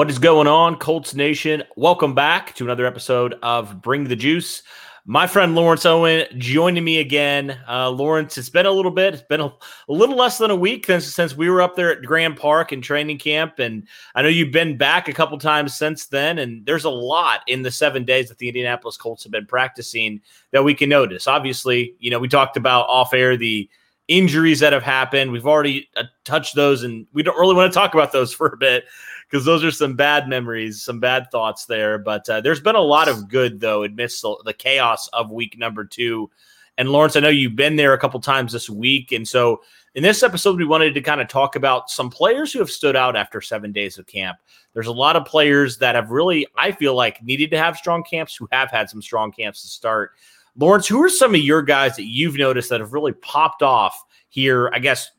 What is going on, Colts Nation? Welcome back to another episode of Bring the Juice. My friend Lawrence Owen joining me again. Uh, Lawrence, it's been a little bit. It's been a, a little less than a week since, since we were up there at Grand Park in training camp, and I know you've been back a couple times since then. And there's a lot in the seven days that the Indianapolis Colts have been practicing that we can notice. Obviously, you know we talked about off air the injuries that have happened. We've already uh, touched those, and we don't really want to talk about those for a bit because those are some bad memories, some bad thoughts there. But uh, there's been a lot of good, though, amidst the, the chaos of week number two. And Lawrence, I know you've been there a couple times this week. And so in this episode, we wanted to kind of talk about some players who have stood out after seven days of camp. There's a lot of players that have really, I feel like, needed to have strong camps who have had some strong camps to start. Lawrence, who are some of your guys that you've noticed that have really popped off here? I guess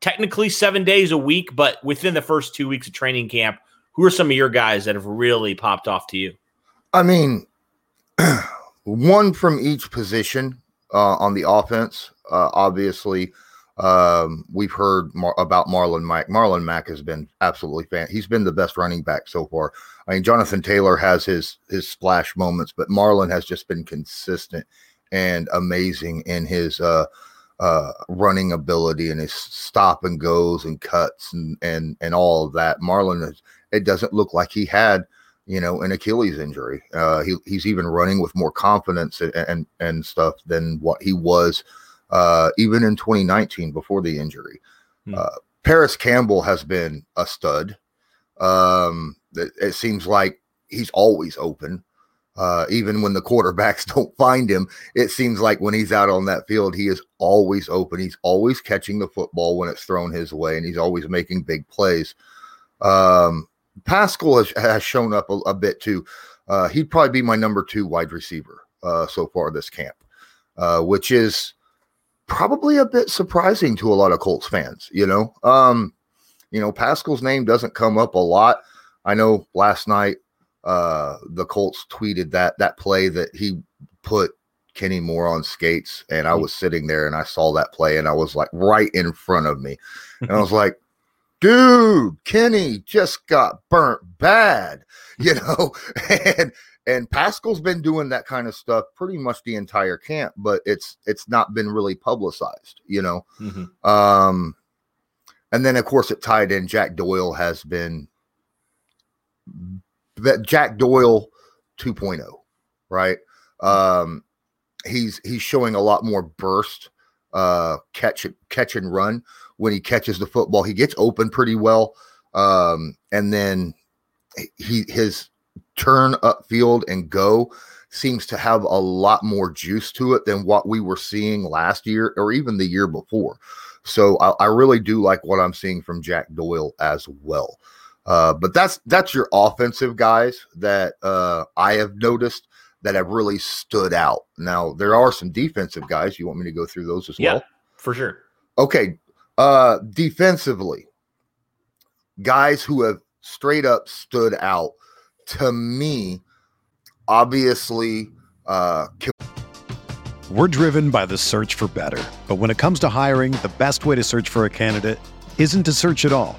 technically seven days a week, but within the first two weeks of training camp, who are some of your guys that have really popped off to you? I mean, one from each position uh, on the offense. Uh, obviously, um, we've heard mar- about Marlon Mack. Marlon Mack has been absolutely fan. He's been the best running back so far. I mean, Jonathan Taylor has his his splash moments, but Marlon has just been consistent and amazing in his uh, uh, running ability and his stop and goes and cuts and and and all of that. Marlon is. It doesn't look like he had you know, an Achilles injury. Uh, he, he's even running with more confidence and, and, and stuff than what he was uh, even in 2019 before the injury. Hmm. Uh, Parris Campbell has been a stud. Um, it, it seems like he's always open. Uh, even when the quarterbacks don't find him, it seems like when he's out on that field, he is always open. He's always catching the football when it's thrown his way, and he's always making big plays. Um, Pascal has, has shown up a, a bit too. Uh, he'd probably be my number two wide receiver uh, so far this camp, uh, which is probably a bit surprising to a lot of Colts fans. You know, um, you know Pascal's name doesn't come up a lot. I know last night uh, the Colts tweeted that that play that he put Kenny Moore on skates, and I was sitting there and I saw that play, and I was like right in front of me, and I was like dude, Kenny just got burnt bad, you know, and and Pascal's been doing that kind of stuff pretty much the entire camp, but it's it's not been really publicized, you know. Mm-hmm. Um, and then of course it tied in. Jack Doyle has been that Jack Doyle 2.0, right? Um, he's he's showing a lot more burst, uh, catch catch and run when he catches the football. He gets open pretty well, um, and then he his turn upfield and go seems to have a lot more juice to it than what we were seeing last year or even the year before. So I, I really do like what I'm seeing from Jack Doyle as well. Uh, but that's that's your offensive guys that uh, I have noticed that have really stood out. Now there are some defensive guys. You want me to go through those as yeah, well? for sure. Okay, uh, defensively, guys who have straight up stood out to me. Obviously, uh, We're driven by the search for better. But when it comes to hiring, the best way to search for a candidate isn't to search at all.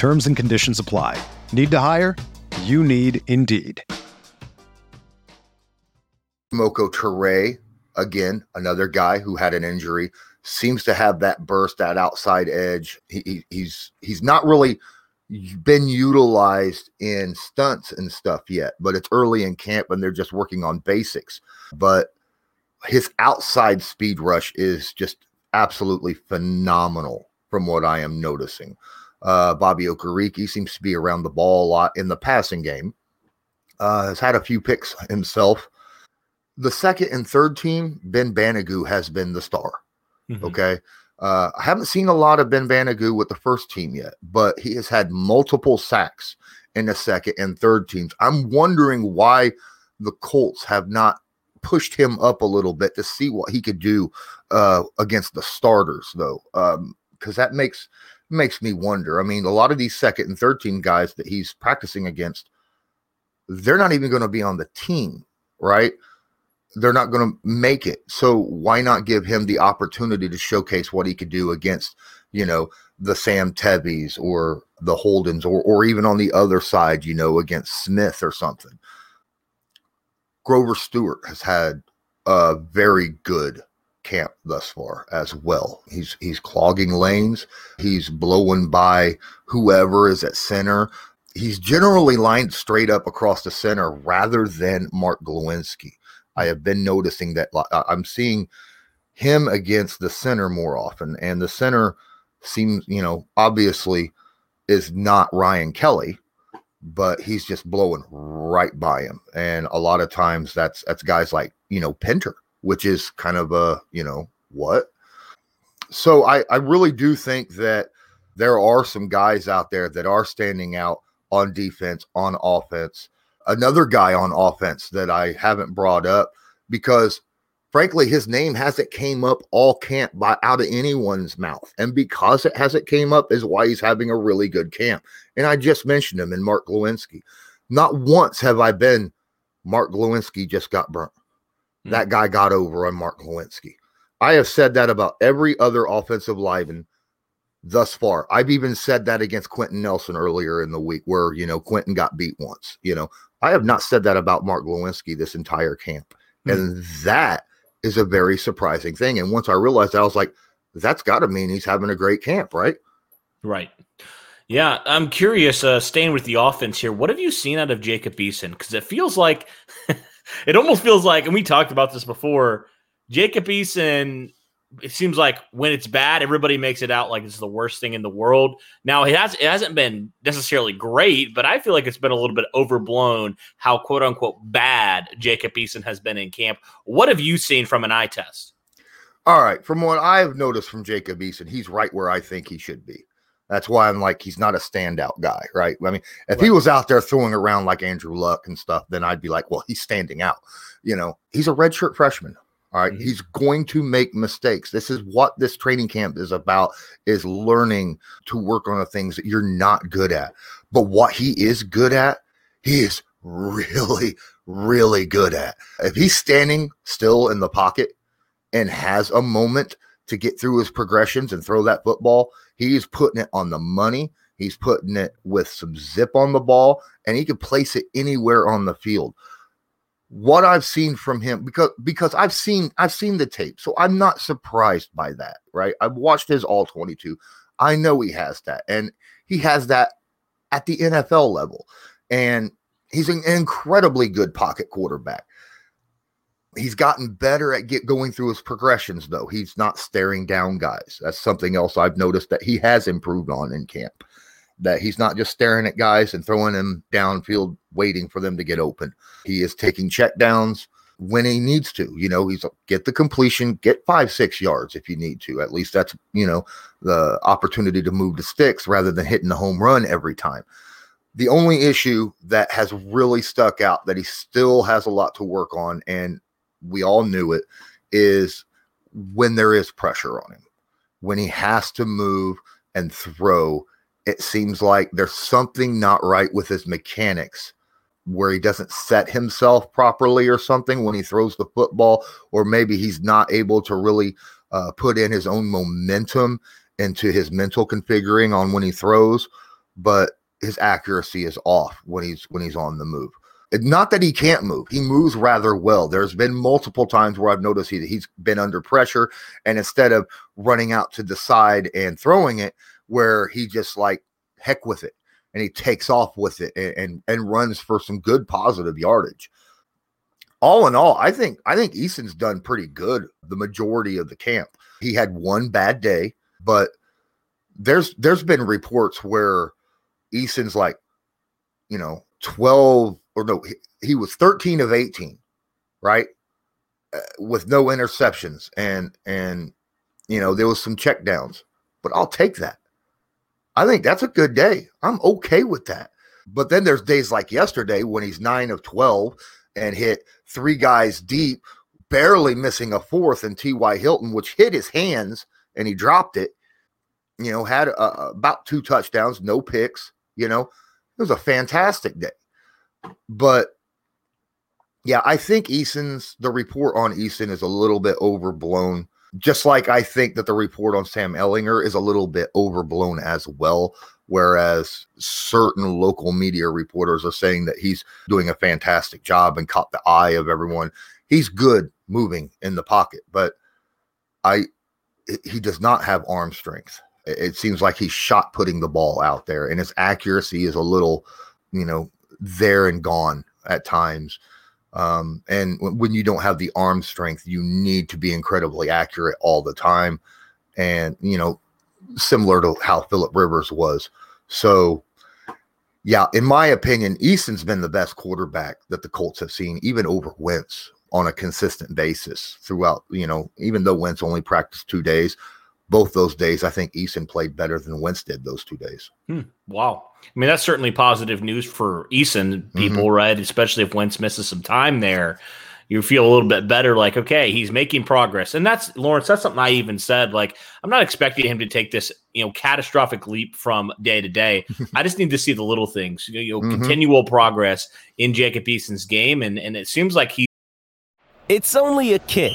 Terms and conditions apply. Need to hire? You need Indeed. Moko Turay, again, another guy who had an injury, seems to have that burst, that outside edge. He, he, he's he's not really been utilized in stunts and stuff yet, but it's early in camp and they're just working on basics. But his outside speed rush is just absolutely phenomenal from what I am noticing. Uh, Bobby Okereke seems to be around the ball a lot in the passing game. Uh, has had a few picks himself. The second and third team, Ben Banogu has been the star. Mhm. Okay. Uh, I haven't seen a lot of Ben Banogu with the first team yet, but he has had multiple sacks in the second and third teams. I'm wondering why the Colts have not pushed him up a little bit to see what he could do uh, against the starters, though, because that makes makes me wonder. I mean, a lot of these second and third team guys that he's practicing against, they're not even going to be on the team, right? they're not going to make it. So why not give him the opportunity to showcase what he could do against, you know, the Sam Tevis or the Holdens or or even on the other side, you know, against Smith or something. Grover Stewart has had a very good camp thus far as well. He's he's clogging lanes, he's blowing by whoever is at center. He's generally lined straight up across the center rather than Mark Glowinski. I have been noticing that I'm seeing him against the center more often, and the center seems, you know, obviously is not Ryan Kelly, but he's just blowing right by him. And a lot of times that's that's guys like, you know, Pinter, which is kind of a, you know, what? So I, I really do think that there are some guys out there that are standing out on defense, on offense. Another guy on offense that I haven't brought up because frankly his name hasn't came up all camp by out of anyone's mouth and because it hasn't came up is why he's having a really good camp and i just mentioned him in mark glowinski not once have i been mark glowinski just got burnt That guy got over on mark glowinski i have said that about every other offensive lineman thus far i've even said that against quenton nelson earlier in the week where you know quenton got beat once you know i have not said that about mark glowinski this entire camp Hmm. and that is a very surprising thing. And once I realized that, I was like, that's got to mean he's having a great camp, right? Right. Yeah, I'm curious. Uh, staying with the offense here, what have you seen out of Jacob Eason? Because it feels like, it almost feels like, and we talked about this before. Jacob Eason, it seems like when it's bad, everybody makes it out like it's the worst thing in the world. Now it has it hasn't been necessarily great, but I feel like it's been a little bit overblown how quote unquote bad Jacob Eason has been in camp. What have you seen from an eye test? All right. From what I've noticed from Jacob Eason, he's right where I think he should be. That's why I'm like, he's not a standout guy, right? I mean, if he was out there throwing around like Andrew Luck and stuff, then I'd be like, well, he's standing out. You know, he's a redshirt freshman. All right? Mhm. He's going to make mistakes. This is what this training camp is about is learning to work on the things that you're not good at. But what he is good at, he is really, really good at. If he's standing still in the pocket and has a moment to get through his progressions and throw that football, he's putting it on the money. He's putting it with some zip on the ball, and he can place it anywhere on the field. What I've seen from him, because because I've seen I've seen the tape, so I'm not surprised by that, right? I've watched his all 22. I know he has that, and he has that at the NFL level. And he's an incredibly good pocket quarterback. He's gotten better at get going through his progressions, though. He's not staring down guys. That's something else I've noticed that he has improved on in camp. That he's not just staring at guys and throwing them downfield, waiting for them to get open. He is taking check downs when he needs to. You know, he's get the completion, get five, six yards if you need to. At least that's, you know, the opportunity to move the sticks rather than hitting the home run every time. The only issue that has really stuck out that he still has a lot to work on, and we all knew it, is when there is pressure on him, when he has to move and throw. It seems like there's something not right with his mechanics where he doesn't set himself properly or something when he throws the football, or maybe he's not able to really uh, put in his own momentum into his mental configuring on when he throws, but his accuracy is off when he's when he's on the move. Not that he can't move; he moves rather well. There's been multiple times where I've noticed he, he's been under pressure, and instead of running out to the side and throwing it, where he just like heck with it and he takes off with it and, and, and runs for some good positive yardage. All in all, I think I think Eason's done pretty good the majority of the camp. He had one bad day, but there's there's been reports where Eason's like, you know, 12 or no, he, he was 13 of 18, right? Uh, with no interceptions and and you know, there was some check downs, but I'll take that. I think that's a good day. I'm okay with that. But then there's days like yesterday when he's nine of 12 and hit three guys deep, barely missing a fourth, and T.Y. Hilton, which hit his hands and he dropped it. You know, had uh, about two touchdowns, no picks. You know, it was a fantastic day. But yeah, I think Eason's the report on Eason is a little bit overblown. Just like I think that the report on Sam Ehlinger is a little bit overblown as well. Whereas certain local media reporters are saying that he's doing a fantastic job and caught the eye of everyone. He's good moving in the pocket, but I he does not have arm strength. It seems like he's shot putting the ball out there, and his accuracy is a little, you know, there and gone at times. Um, and when you don't have the arm strength, you need to be incredibly accurate all the time. And, you know, similar to how Philip Rivers was. So, yeah, in my opinion, Eason's been the best quarterback that the Colts have seen, even over Wentz on a consistent basis throughout, you know, even though Wentz only practiced two days, both those days, I think Eason played better than Wentz did those two days. Hmm. Wow. I mean, that's certainly positive news for Eason people, mm-hmm. right? Especially if Wentz misses some time there. You feel a little bit better, like, okay, he's making progress. And that's Lawrence, that's something I even said. Like, I'm not expecting him to take this, you know, catastrophic leap from day to day. I just need to see the little things, you know, mm-hmm. continual progress in Jacob Eason's game. And and it seems like he It's only a kick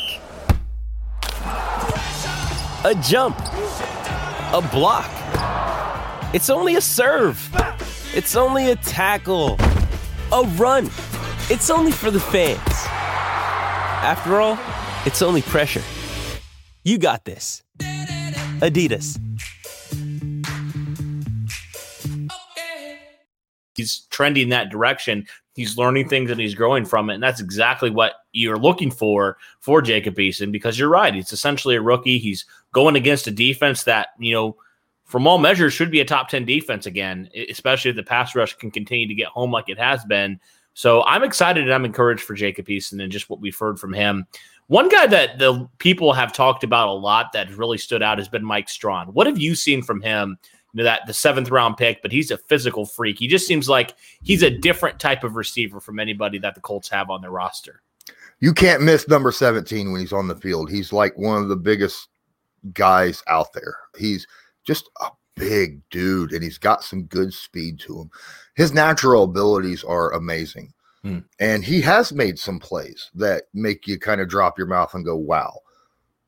a jump, a block. It's only a serve. It's only a tackle, a run. It's only for the fans. After all, it's only pressure. You got this. Adidas. He's trending that direction he's learning things and he's growing from it. And that's exactly what you're looking for for Jacob Eason because you're right. He's essentially a rookie. He's going against a defense that, you know, from all measures should be a top 10 defense again, especially if the pass rush can continue to get home like it has been. So I'm excited and I'm encouraged for Jacob Eason and just what we've heard from him. One guy that the people have talked about a lot that really stood out has been Mike Strachan. What have you seen from him You know, that the seventh round pick, but he's a physical freak. He just seems like he's a different type of receiver from anybody that the Colts have on their roster. You can't miss number 17 when he's on the field. He's like one of the biggest guys out there. He's just a big dude and he's got some good speed to him. His natural abilities are amazing. Hmm. And he has made some plays that make you kind of drop your mouth and go, wow.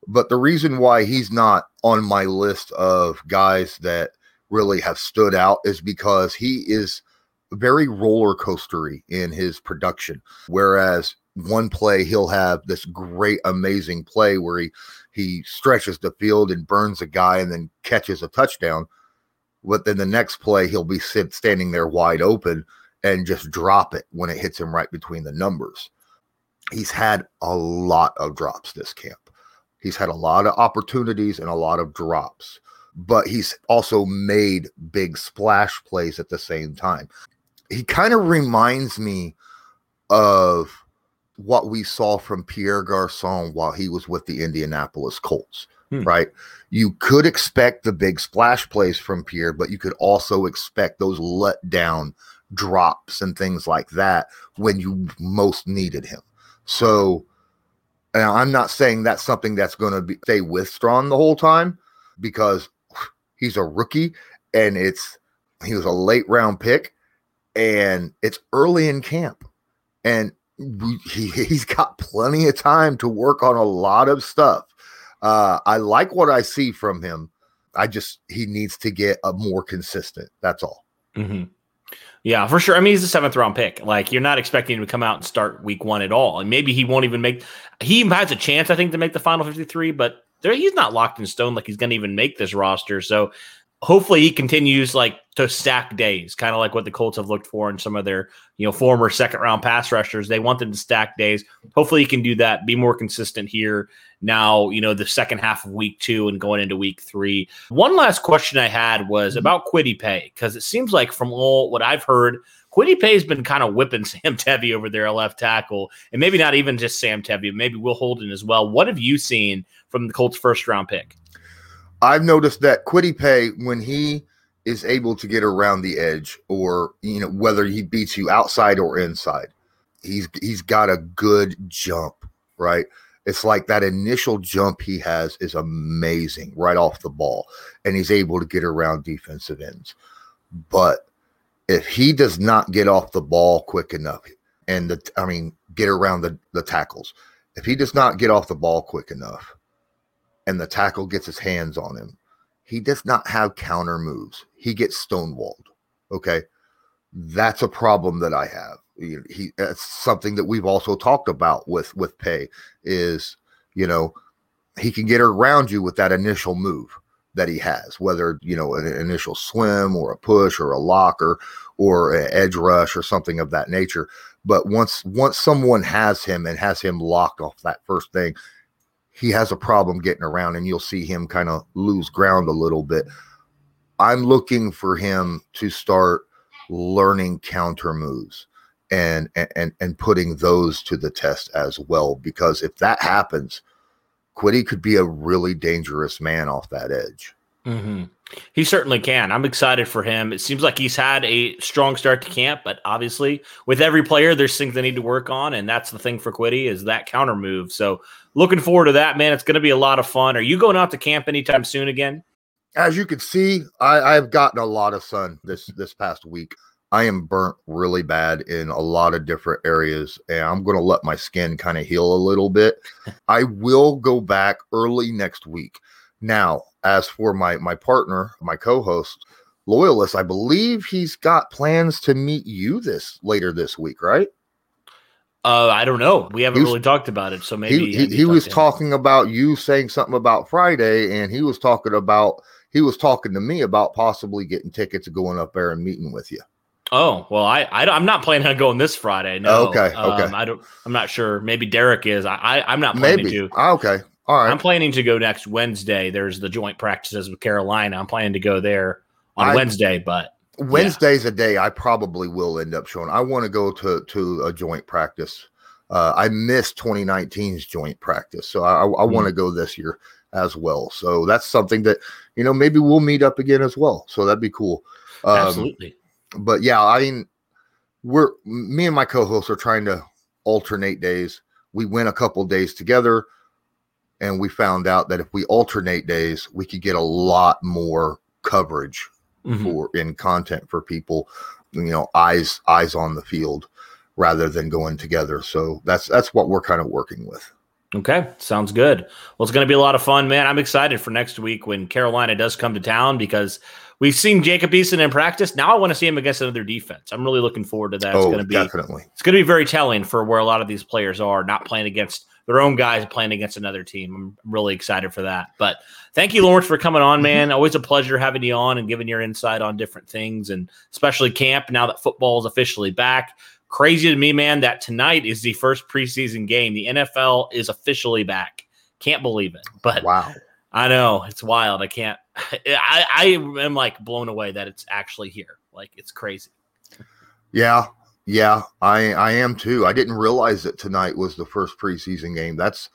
But the reason why he's not on my list of guys that really have stood out is because he is very roller coastery in his production. Whereas one play he'll have this great, amazing play where he he stretches the field and burns a guy and then catches a touchdown. But then the next play he'll be sit, standing there wide open and just drop it when it hits him right between the numbers. He's had a lot of drops this camp. He's had a lot of opportunities and a lot of drops, but he's also made big splash plays at the same time. He kind of reminds me of what we saw from Pierre Garcon while he was with the Indianapolis Colts, Hmm. right? You could expect the big splash plays from Pierre, but you could also expect those let down drops and things like that when you most needed him. So, and I'm not saying that's something that's going to be stay with Strachan the whole time because he's a rookie and it's he was a late round pick and it's early in camp and he, he's got plenty of time to work on a lot of stuff. Uh, I like what I see from him. I just he needs to get a more consistent. That's all. hmm Yeah, for sure. I mean, he's a seventh round pick. Like, you're not expecting him to come out and start week one at all. And maybe he won't even make. He has a chance, I think, to make the final 53, but there, he's not locked in stone like he's going to even make this roster. So hopefully he continues like to stack days, kind of like what the Colts have looked for in some of their you know former second round pass rushers. They want them to stack days. Hopefully he can do that, be more consistent here now. You know the second half of week two and going into week three. One last question I had was mm-hmm. about Kwity Paye because it seems like from all what I've heard. Kwity Paye's been kind of whipping Sam Tevi over there, at left tackle, and maybe not even just Sam Tevi, maybe Will Holden as well. What have you seen from the Colts' first round pick? I've noticed that Kwity Paye, when he is able to get around the edge, or you know, whether he beats you outside or inside, he's he's got a good jump, right? It's like that initial jump he has is amazing right off the ball, and he's able to get around defensive ends. But if he does not get off the ball quick enough, and the I mean, get around the, the tackles, if he does not get off the ball quick enough, and the tackle gets his hands on him, he does not have counter moves. He gets stonewalled. Okay. That's a problem that I have. He, that's something that we've also talked about with with Paye is, you know, he can get around you with that initial move that he has, whether you know an initial swim or a push or a lock or or an edge rush or something of that nature. But once once someone has him and has him locked off that first thing, he has a problem getting around and you'll see him kind of lose ground a little bit. I'm looking for him to start learning counter moves and and and putting those to the test as well because if that happens, Kwity could be a really dangerous man off that edge. Mm-hmm. He certainly can. I'm excited for him. It seems like he's had a strong start to camp, but obviously, with every player, there's things they need to work on, and that's the thing for Kwity is that counter move. So, looking forward to that, man. It's going to be a lot of fun. Are you going out to camp anytime soon again? As you can see, I, I've gotten a lot of sun this this past week. I am burnt really bad in a lot of different areas, and I'm going to let my skin kind of heal a little bit. I will go back early next week. Now, as for my my partner, my co-host, Loyalist, I believe he's got plans to meet you this later this week, right? Uh, I don't know. We haven't was- really talked about it, so maybe he, he, he was talked to him? talking about you saying something about Friday, and he was talking about he was talking to me about possibly getting tickets and going up there and meeting with you. Oh well, I, I am not planning on going this Friday. No. Okay, okay. Um, I don't. I'm not sure. Maybe Derek is. I, I I'm not planning Maybe. to. Ah, Okay. All right. I'm planning to go next Wednesday. There's the joint practices with Carolina. I'm planning to go there on I- Wednesday's, but Wednesday's a day I probably will end up showing. I want to go to to a joint practice. Uh, I missed 2019's joint practice, so I, I want to go this year as well. So that's something that you know maybe we'll meet up again as well. So that'd be cool. Um, absolutely. but yeah, I mean, we're me and my co-hosts are trying to alternate days. We went a couple days together, and we found out that if we alternate days, we could get a lot more coverage mm-hmm. for in content for people, you know, eyes eyes on the field rather than going together. So that's that's what we're kind of working with. Okay, sounds good. Well, it's going to be a lot of fun, man. I'm excited for next week when Carolina does come to town because we've seen Jacob Eason in practice. Now I want to see him against another defense. I'm really looking forward to that. Oh, it's going to be definitely. It's going to be very telling for where a lot of these players are, not playing against their own guys, playing against another team. I'm really excited for that. But thank you, Lawrence, for coming on, mhm. man. Always a pleasure having you on and giving your insight on different things, and especially camp. Now that football is officially back Crazy to me, man, that tonight is the first preseason game. The NFL is officially back. Can't believe it. But wow. I know it's wild. I can't. I, I am like blown away that it's actually here. Like it's crazy. Yeah, yeah, I I am too. I didn't realize that tonight was the first preseason game. That's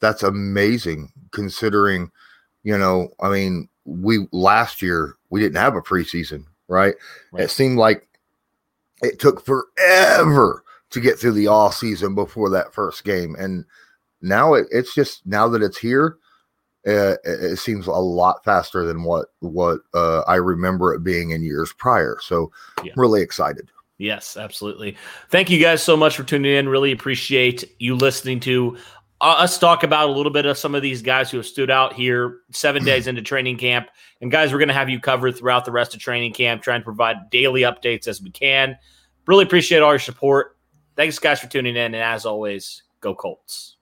that's amazing considering, you know, I mean, we last year we didn't have a preseason, right? right. It seemed like it took forever to get through the off season before that first game, and now it, it's just now that it's here, uh, it seems a lot faster than what what uh, I remember it being in years prior. So, yeah. really excited. Yes, absolutely. Thank you guys so much for tuning in. Really appreciate you listening to uh, us talk about a little bit of some of these guys who have stood out here seven days into training camp. And guys, we're going to have you covered throughout the rest of training camp, trying to provide daily updates as we can. Really appreciate all your support. Thanks, guys, for tuning in. And as always, go Colts.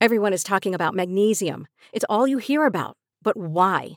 Everyone is talking about magnesium. It's all you hear about. But why?